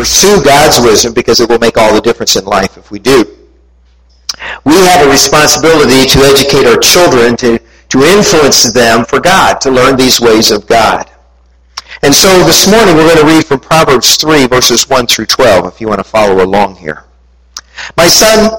pursue God's wisdom because it will make all the difference in life if we do. We have a responsibility to educate our children, to, to influence them for God, to learn these ways of God. And so this morning we're going to read from Proverbs 3, verses 1 through 12, if you want to follow along here. My son,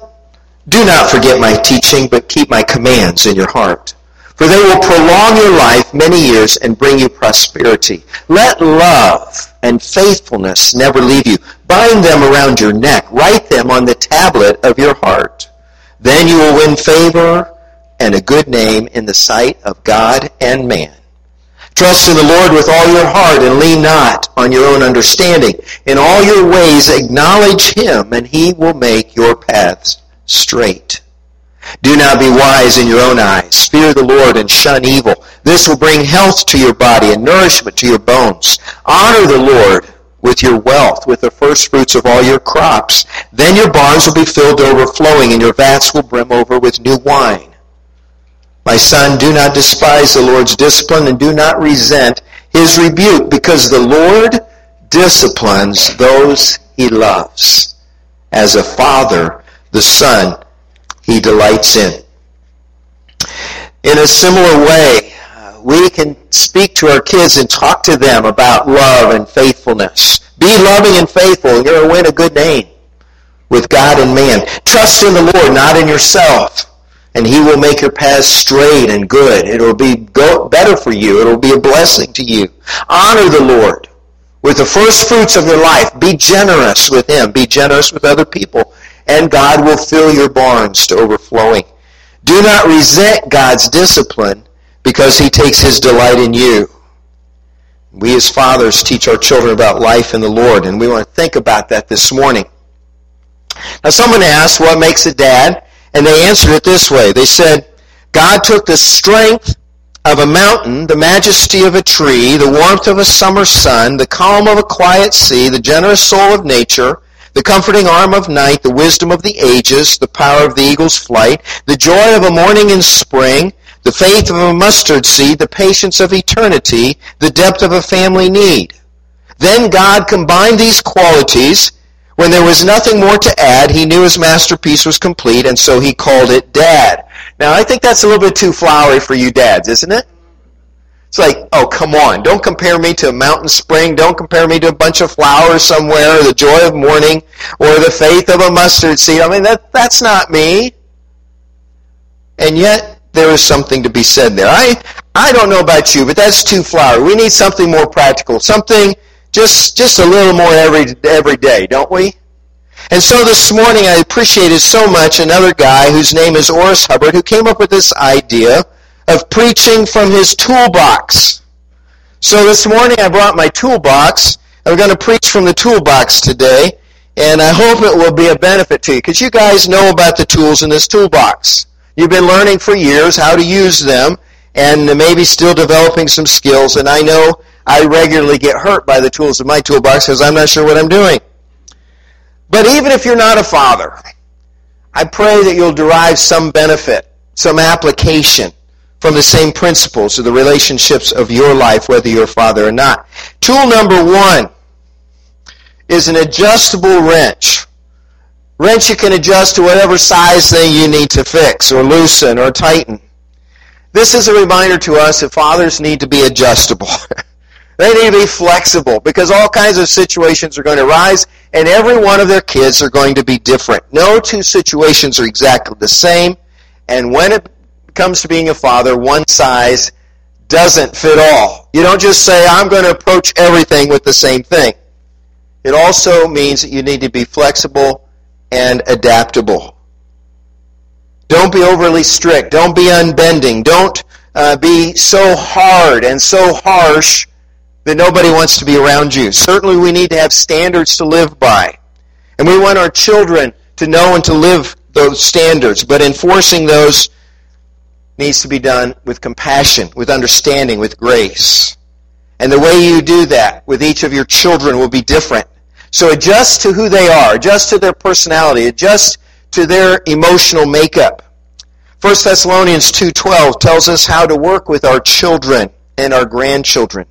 do not forget my teaching, but keep my commands in your heart. For they will prolong your life many years and bring you prosperity. Let love and faithfulness never leave you. Bind them around your neck. Write them on the tablet of your heart. Then you will win favor and a good name in the sight of God and man. Trust in the Lord with all your heart and lean not on your own understanding. In all your ways acknowledge him and he will make your paths straight. Do not be wise in your own eyes. Fear the Lord and shun evil. This will bring health to your body and nourishment to your bones. Honor the Lord with your wealth, with the first fruits of all your crops. Then your barns will be filled to overflowing, and your vats will brim over with new wine. My son, do not despise the Lord's discipline, and do not resent his rebuke, because the Lord disciplines those he loves. As a father, the son he delights in. In a similar way, uh, we can speak to our kids and talk to them about love and faithfulness. Be loving and faithful, you're to win a good name with God and man. Trust in the Lord, not in yourself. And he will make your path straight and good. It'll be go- better for you. It'll be a blessing to you. Honor the Lord with the first fruits of your life. Be generous with him. Be generous with other people. And God will fill your barns to overflowing. Do not resent God's discipline because he takes his delight in you. We as fathers teach our children about life in the Lord, and we want to think about that this morning. Now, someone asked, what makes a dad? And they answered it this way. They said, God took the strength of a mountain, the majesty of a tree, the warmth of a summer sun, the calm of a quiet sea, the generous soul of nature, the comforting arm of night, the wisdom of the ages, the power of the eagle's flight, the joy of a morning in spring, the faith of a mustard seed, the patience of eternity, the depth of a family need. Then God combined these qualities. When there was nothing more to add, he knew his masterpiece was complete, and so he called it Dad. Now, I think that's a little bit too flowery for you dads, isn't it? It's like, oh, come on. Don't compare me to a mountain spring. Don't compare me to a bunch of flowers somewhere, or the joy of morning, or the faith of a mustard seed. I mean, that, that's not me. And yet, there is something to be said there. I, I don't know about you, but that's too flowery. We need something more practical, something just, just a little more every, every day, don't we? And so this morning I appreciated so much another guy whose name is Oris Hubbard who came up with this idea of preaching from his toolbox. So this morning I brought my toolbox. I'm going to preach from the toolbox today, and I hope it will be a benefit to you because you guys know about the tools in this toolbox. You've been learning for years how to use them and maybe still developing some skills. And I know I regularly get hurt by the tools of my toolbox because I'm not sure what I'm doing. But even if you're not a father, I pray that you'll derive some benefit, some application from the same principles of the relationships of your life, whether you're a father or not. Tool number one is an adjustable wrench. Wrench you can adjust to whatever size thing you need to fix or loosen or tighten. This is a reminder to us that fathers need to be adjustable. they need to be flexible because all kinds of situations are going to arise and every one of their kids are going to be different. No two situations are exactly the same. And when it comes to being a father, one size doesn't fit all. You don't just say, I'm going to approach everything with the same thing. It also means that you need to be flexible and adaptable. Don't be overly strict. Don't be unbending. Don't uh, be so hard and so harsh that nobody wants to be around you. Certainly, we need to have standards to live by. And we want our children to know and to live those standards. But enforcing those needs to be done with compassion, with understanding, with grace. And the way you do that with each of your children will be different. So adjust to who they are, adjust to their personality, adjust to their emotional makeup. 1 Thessalonians 2:12 tells us how to work with our children and our grandchildren.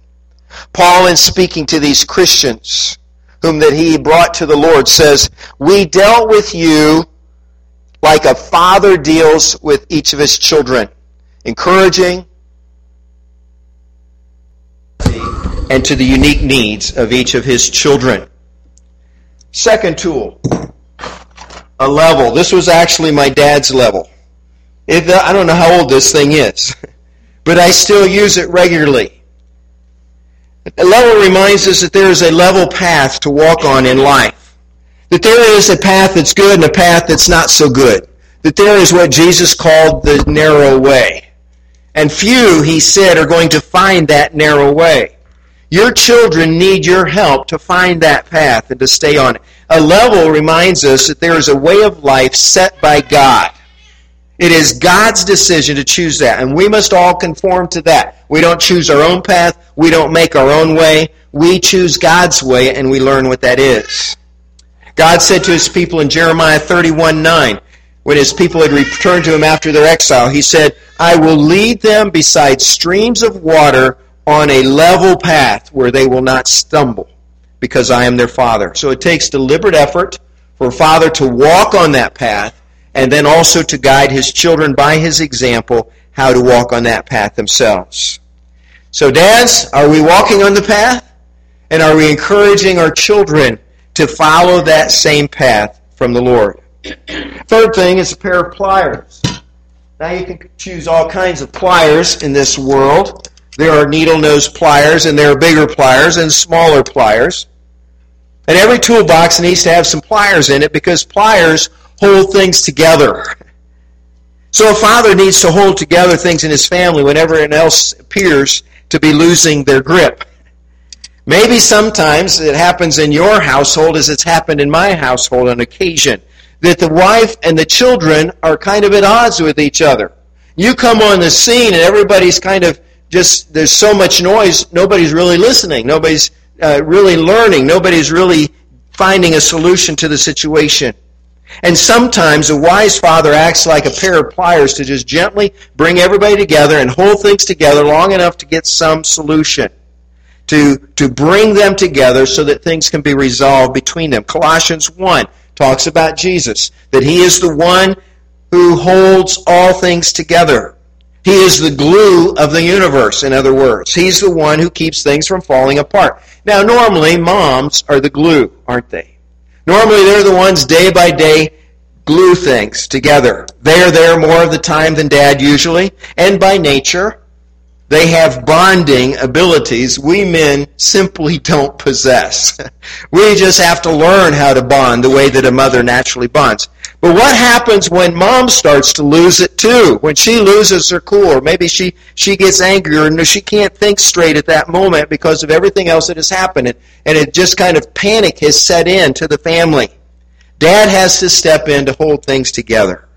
Paul in speaking to these Christians whom that he brought to the Lord, says, We dealt with you like a father deals with each of his children, encouraging and to the unique needs of each of his children. Second tool, a level. This was actually my dad's level. It, uh, I don't know how old this thing is, but I still use it regularly. A level reminds us that there is a level path to walk on in life. That there is a path that's good and a path that's not so good. That there is what Jesus called the narrow way. And few, he said, are going to find that narrow way. Your children need your help to find that path and to stay on it. A level reminds us that there is a way of life set by God. It is God's decision to choose that, and we must all conform to that. We don't choose our own path. We don't make our own way. We choose God's way, and we learn what that is. God said to his people in Jeremiah 31 9, when his people had returned to him after their exile, he said, I will lead them beside streams of water on a level path where they will not stumble, because I am their father. So it takes deliberate effort for a father to walk on that path and then also to guide his children by his example how to walk on that path themselves. So, dads, are we walking on the path? And are we encouraging our children to follow that same path from the Lord? Third thing is a pair of pliers. Now, you can choose all kinds of pliers in this world. There are needle nose pliers, and there are bigger pliers and smaller pliers. And every toolbox needs to have some pliers in it because pliers hold things together. So a father needs to hold together things in his family when everyone else appears to be losing their grip. Maybe sometimes it happens in your household as it's happened in my household on occasion. That the wife and the children are kind of at odds with each other. You come on the scene and everybody's kind of just, there's so much noise, nobody's really listening. Nobody's uh, really learning. Nobody's really finding a solution to the situation. And sometimes a wise father acts like a pair of pliers to just gently bring everybody together and hold things together long enough to get some solution. To, to bring them together so that things can be resolved between them. Colossians 1 talks about Jesus, that he is the one who holds all things together. He is the glue of the universe, in other words. He's the one who keeps things from falling apart. Now, normally, moms are the glue, aren't they? Normally, they're the ones day by day glue things together. They are there more of the time than dad usually, and by nature, they have bonding abilities we men simply don't possess. we just have to learn how to bond the way that a mother naturally bonds. But what happens when mom starts to lose it too? When she loses her cool, or maybe she, she gets angry, or she can't think straight at that moment because of everything else that has happened, and, and it just kind of panic has set in to the family. Dad has to step in to hold things together.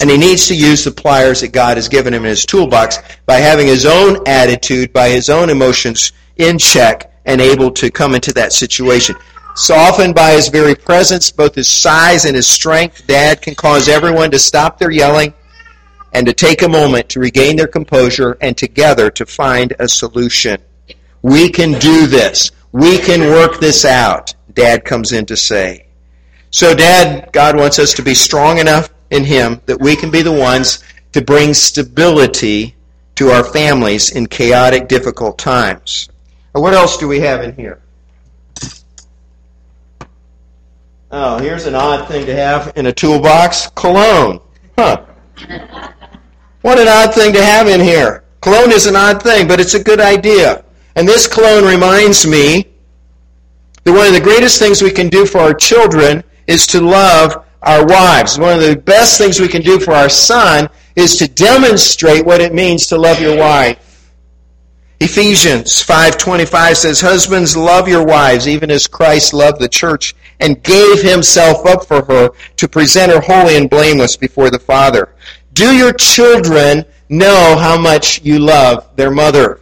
And he needs to use the pliers that God has given him in his toolbox by having his own attitude, by his own emotions in check, and able to come into that situation. Softened by his very presence, both his size and his strength, Dad can cause everyone to stop their yelling and to take a moment to regain their composure and together to find a solution. We can do this. We can work this out, Dad comes in to say. So, Dad, God wants us to be strong enough in Him that we can be the ones to bring stability to our families in chaotic, difficult times. what else do we have in here? Oh, here's an odd thing to have in a toolbox cologne. Huh. What an odd thing to have in here. Cologne is an odd thing, but it's a good idea. And this cologne reminds me that one of the greatest things we can do for our children is to love our wives. One of the best things we can do for our son is to demonstrate what it means to love your wife. Ephesians 5:25 says, "Husbands, love your wives even as Christ loved the church and gave himself up for her to present her holy and blameless before the Father." Do your children know how much you love their mother?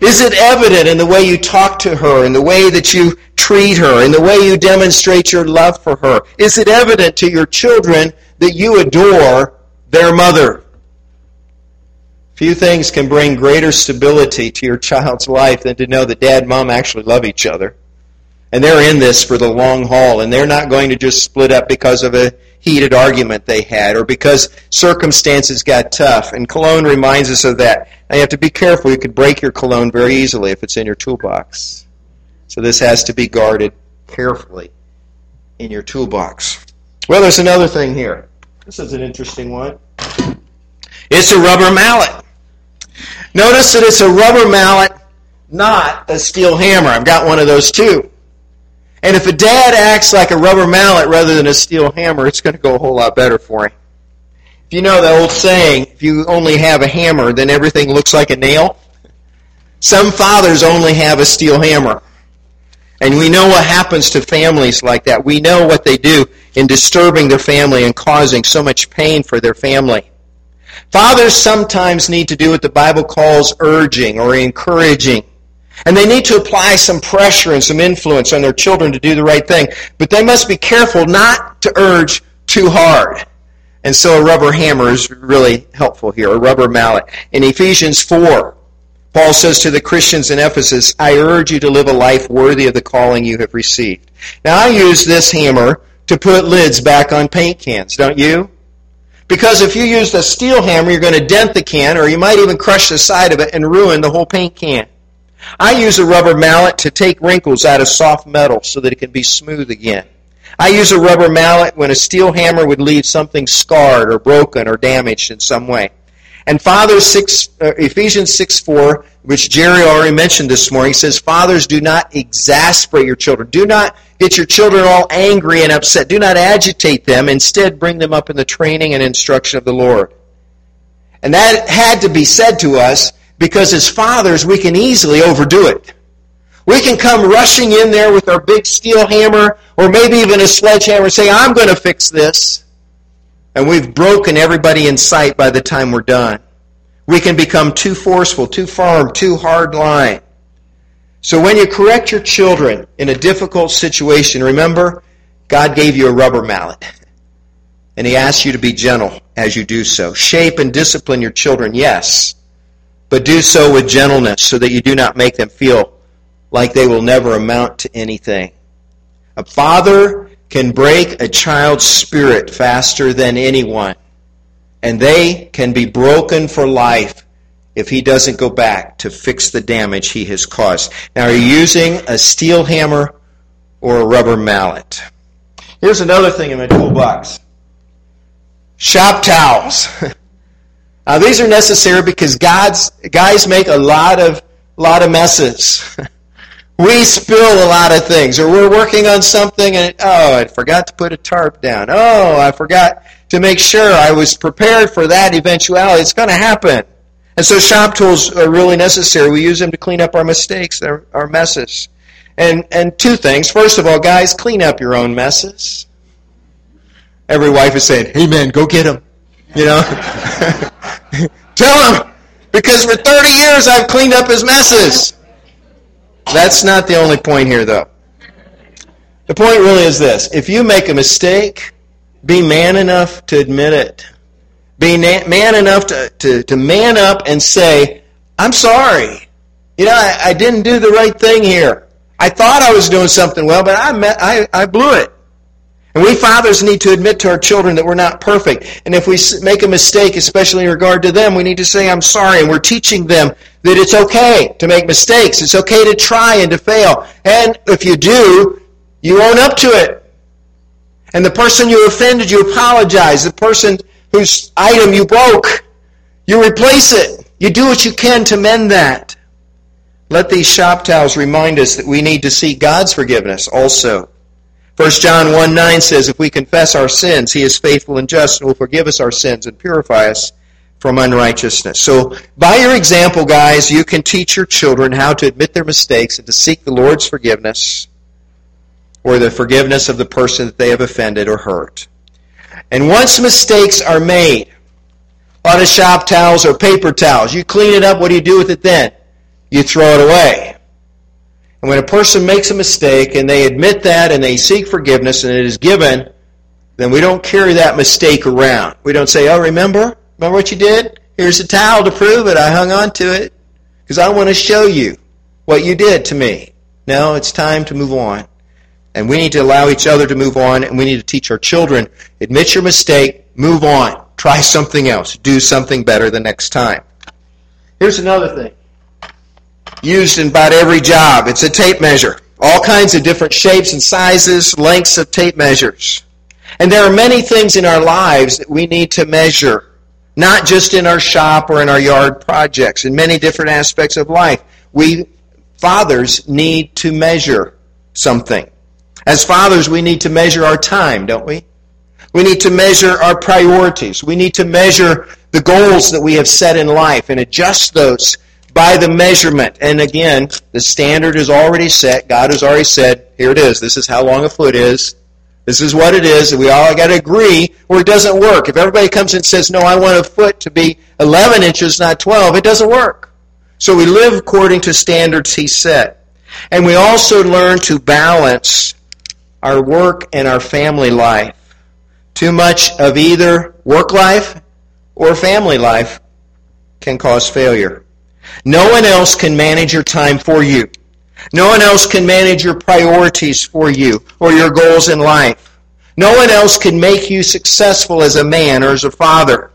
Is it evident in the way you talk to her, in the way that you treat her, in the way you demonstrate your love for her? Is it evident to your children that you adore their mother? Few things can bring greater stability to your child's life than to know that dad and mom actually love each other. And they're in this for the long haul, and they're not going to just split up because of a heated argument they had or because circumstances got tough. And cologne reminds us of that. Now you have to be careful. You could break your cologne very easily if it's in your toolbox. So this has to be guarded carefully in your toolbox. Well, there's another thing here. This is an interesting one. It's a rubber mallet. Notice that it's a rubber mallet, not a steel hammer. I've got one of those too. And if a dad acts like a rubber mallet rather than a steel hammer, it's going to go a whole lot better for him. If you know the old saying, if you only have a hammer, then everything looks like a nail. Some fathers only have a steel hammer. And we know what happens to families like that. We know what they do in disturbing their family and causing so much pain for their family. Fathers sometimes need to do what the Bible calls urging or encouraging. And they need to apply some pressure and some influence on their children to do the right thing. But they must be careful not to urge too hard. And so a rubber hammer is really helpful here, a rubber mallet. In Ephesians 4, Paul says to the Christians in Ephesus, I urge you to live a life worthy of the calling you have received. Now I use this hammer to put lids back on paint cans, don't you? Because if you use a steel hammer, you're going to dent the can, or you might even crush the side of it and ruin the whole paint can. I use a rubber mallet to take wrinkles out of soft metal so that it can be smooth again. I use a rubber mallet when a steel hammer would leave something scarred or broken or damaged in some way. And Fathers 6, uh, Ephesians 6 4, which Jerry already mentioned this morning, says, Fathers, do not exasperate your children. Do not get your children all angry and upset. Do not agitate them. Instead, bring them up in the training and instruction of the Lord. And that had to be said to us because as fathers, we can easily overdo it. We can come rushing in there with our big steel hammer or maybe even a sledgehammer and say, I'm going to fix this and we've broken everybody in sight by the time we're done. We can become too forceful, too firm, too hard line. So when you correct your children in a difficult situation, remember, God gave you a rubber mallet. And He asks you to be gentle as you do so. Shape and discipline your children, yes, but do so with gentleness so that you do not make them feel like they will never amount to anything. A father can break a child's spirit faster than anyone. And they can be broken for life if he doesn't go back to fix the damage he has caused. Now, are you using a steel hammer or a rubber mallet? Here's another thing in my toolbox shop towels. now, these are necessary because God's, guys make a lot of, lot of messes. we spill a lot of things, or we're working on something and, oh, I forgot to put a tarp down. Oh, I forgot to make sure I was prepared for that eventuality. It's going to happen. And so shop tools are really necessary. We use them to clean up our mistakes, our, our messes. And, and two things. First of all, guys, clean up your own messes. Every wife is saying, hey man, go get them. You know? Tell him! Because for 30 years I've cleaned up his messes. That's not the only point here, though. The point really is this. If you make a mistake, be man enough to admit it. Be man enough to, to, to man up and say, I'm sorry. You know, I, I didn't do the right thing here. I thought I was doing something well, but I, met, I, I blew it. And we fathers need to admit to our children that we're not perfect. And if we make a mistake, especially in regard to them, we need to say, I'm sorry. And we're teaching them that it's okay to make mistakes. It's okay to try and to fail. And if you do, you own up to it. And the person you offended, you apologize. The person whose item you broke, you replace it. You do what you can to mend that. Let these shop towels remind us that we need to seek God's forgiveness also. 1 John 1 9 says, If we confess our sins, he is faithful and just and will forgive us our sins and purify us from unrighteousness. So, by your example, guys, you can teach your children how to admit their mistakes and to seek the Lord's forgiveness or the forgiveness of the person that they have offended or hurt. And once mistakes are made, on a shop towels or paper towels, you clean it up, what do you do with it then? You throw it away. And when a person makes a mistake and they admit that and they seek forgiveness and it is given, then we don't carry that mistake around. We don't say, oh, remember? Remember what you did? Here's a towel to prove it. I hung on to it because I want to show you what you did to me. No, it's time to move on. And we need to allow each other to move on, and we need to teach our children admit your mistake, move on, try something else, do something better the next time. Here's another thing used in about every job it's a tape measure. All kinds of different shapes and sizes, lengths of tape measures. And there are many things in our lives that we need to measure, not just in our shop or in our yard projects, in many different aspects of life. We fathers need to measure something. As fathers, we need to measure our time, don't we? We need to measure our priorities. We need to measure the goals that we have set in life and adjust those by the measurement. And again, the standard is already set. God has already said, here it is. This is how long a foot is. This is what it is. We all got to agree or it doesn't work. If everybody comes and says, no, I want a foot to be 11 inches, not 12, it doesn't work. So we live according to standards he set. And we also learn to balance our work and our family life. Too much of either work life or family life can cause failure. No one else can manage your time for you. No one else can manage your priorities for you or your goals in life. No one else can make you successful as a man or as a father.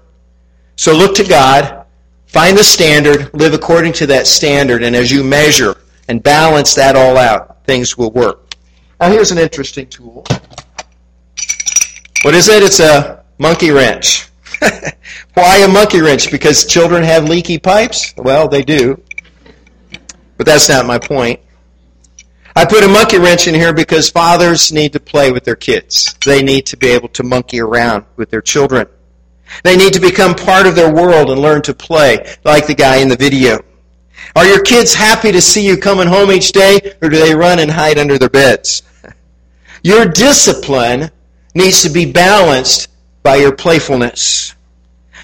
So look to God, find the standard, live according to that standard, and as you measure and balance that all out, things will work. Now here's an interesting tool. What is it? It's a monkey wrench. Why a monkey wrench? Because children have leaky pipes? Well, they do. But that's not my point. I put a monkey wrench in here because fathers need to play with their kids. They need to be able to monkey around with their children. They need to become part of their world and learn to play, like the guy in the video. Are your kids happy to see you coming home each day, or do they run and hide under their beds? Your discipline needs to be balanced by your playfulness.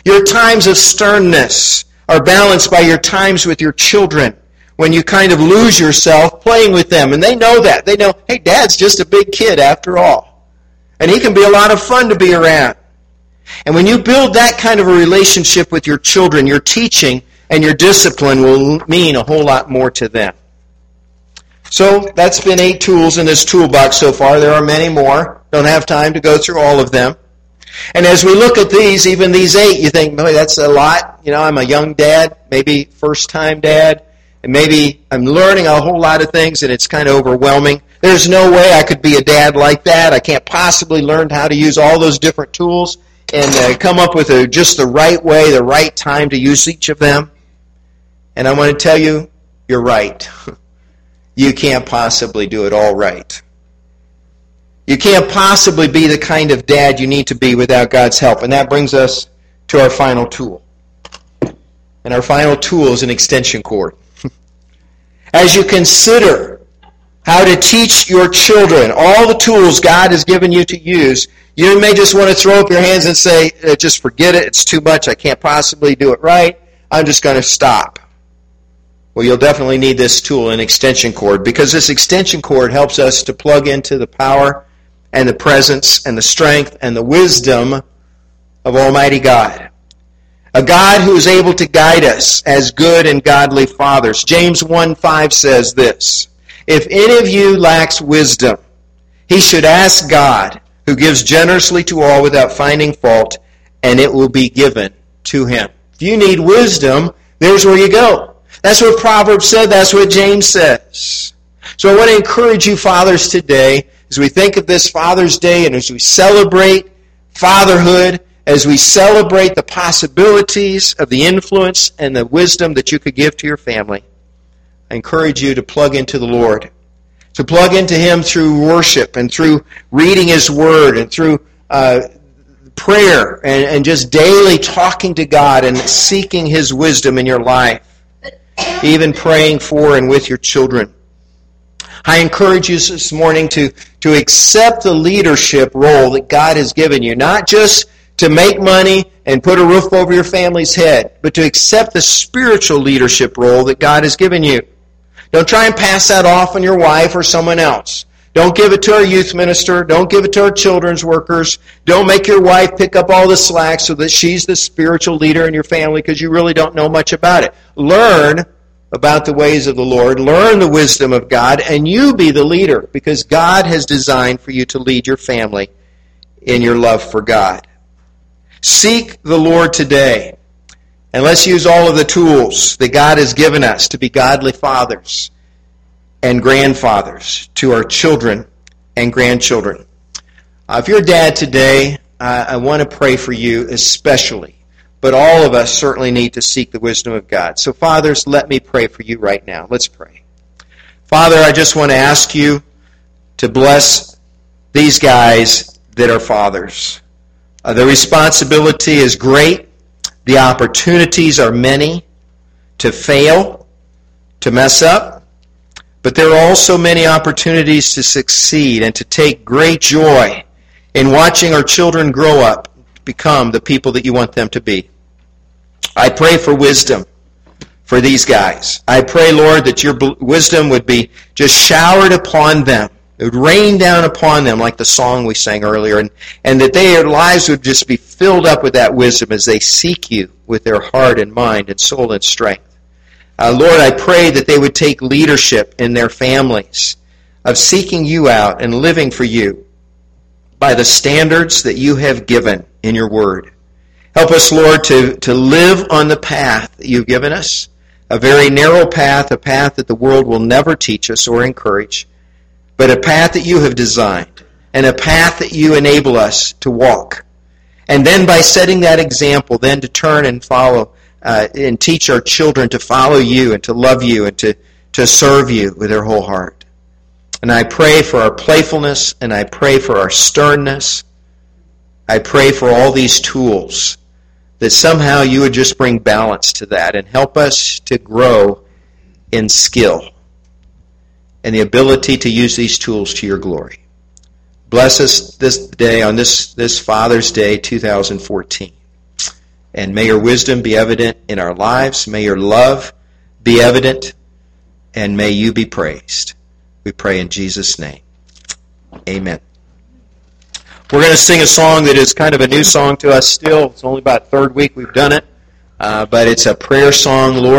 Your times of sternness are balanced by your times with your children when you kind of lose yourself playing with them. And they know that. They know, hey, dad's just a big kid after all. And he can be a lot of fun to be around. And when you build that kind of a relationship with your children, your teaching and your discipline will mean a whole lot more to them. So that's been eight tools in this toolbox so far. There are many more. Don't have time to go through all of them. And as we look at these, even these eight, you think, boy, that's a lot. You know, I'm a young dad, maybe first time dad and maybe I'm learning a whole lot of things and it's kind of overwhelming. There's no way I could be a dad like that. I can't possibly learn how to use all those different tools and uh, come up with a, just the right way, the right time to use each of them. And I want to tell you, you're right. you can't possibly do it all right. You can't possibly be the kind of dad you need to be without God's help. And that brings us to our final tool. And our final tool is an extension cord as you consider how to teach your children all the tools God has given you to use, you may just want to throw up your hands and say, uh, just forget it. It's too much. I can't possibly do it right. I'm just going to stop. Well, you'll definitely need this tool, an extension cord, because this extension cord helps us to plug into the power and the presence and the strength and the wisdom of Almighty God. A God who is able to guide us as good and godly fathers. James 1 5 says this If any of you lacks wisdom, he should ask God, who gives generously to all without finding fault, and it will be given to him. If you need wisdom, there's where you go. That's what Proverbs said, that's what James says. So I want to encourage you, fathers, today, as we think of this Father's Day and as we celebrate fatherhood, as we celebrate the possibilities of the influence and the wisdom that you could give to your family, I encourage you to plug into the Lord. To plug into Him through worship and through reading His Word and through uh, prayer and, and just daily talking to God and seeking His wisdom in your life. Even praying for and with your children. I encourage you this morning to, to accept the leadership role that God has given you. Not just to make money and put a roof over your family's head, but to accept the spiritual leadership role that God has given you. Don't try and pass that off on your wife or someone else. Don't give it to our youth minister. Don't give it to our children's workers. Don't make your wife pick up all the slack so that she's the spiritual leader in your family because you really don't know much about it. Learn about the ways of the Lord, learn the wisdom of God, and you be the leader because God has designed for you to lead your family in your love for God. Seek the Lord today, and let's use all of the tools that God has given us to be godly fathers and grandfathers to our children and grandchildren. Uh, if you're a dad today, uh, I want to pray for you especially. But all of us certainly need to seek the wisdom of God. So, fathers, let me pray for you right now. Let's pray. Father, I just want to ask you to bless these guys that are fathers. Uh, the responsibility is great. The opportunities are many to fail, to mess up. But there are also many opportunities to succeed and to take great joy in watching our children grow up, become the people that you want them to be. I pray for wisdom for these guys. I pray, Lord, that your wisdom would be just showered upon them. It would rain down upon them like the song we sang earlier, and, and that their lives would just be filled up with that wisdom as they seek you with their heart and mind and soul and strength. Uh, Lord, I pray that they would take leadership in their families of seeking you out and living for you by the standards that you have given in your word. Help us, Lord, to, to live on the path that you've given us, a very narrow path, a path that the world will never teach us or encourage, but a path that you have designed, and a path that you enable us to walk. And then by setting that example, then to turn and follow uh, and teach our children to follow you and to love you and to, to serve you with their whole heart. And I pray for our playfulness and I pray for our sternness. I pray for all these tools that somehow you would just bring balance to that and help us to grow in skill and the ability to use these tools to your glory. Bless us this day on this, this Father's Day 2014. And may your wisdom be evident in our lives. May your love be evident. And may you be praised. We pray in Jesus' name. Amen. We're going to sing a song that is kind of a new song to us still. It's only about third week we've done it, uh, but it's a prayer song, Lord.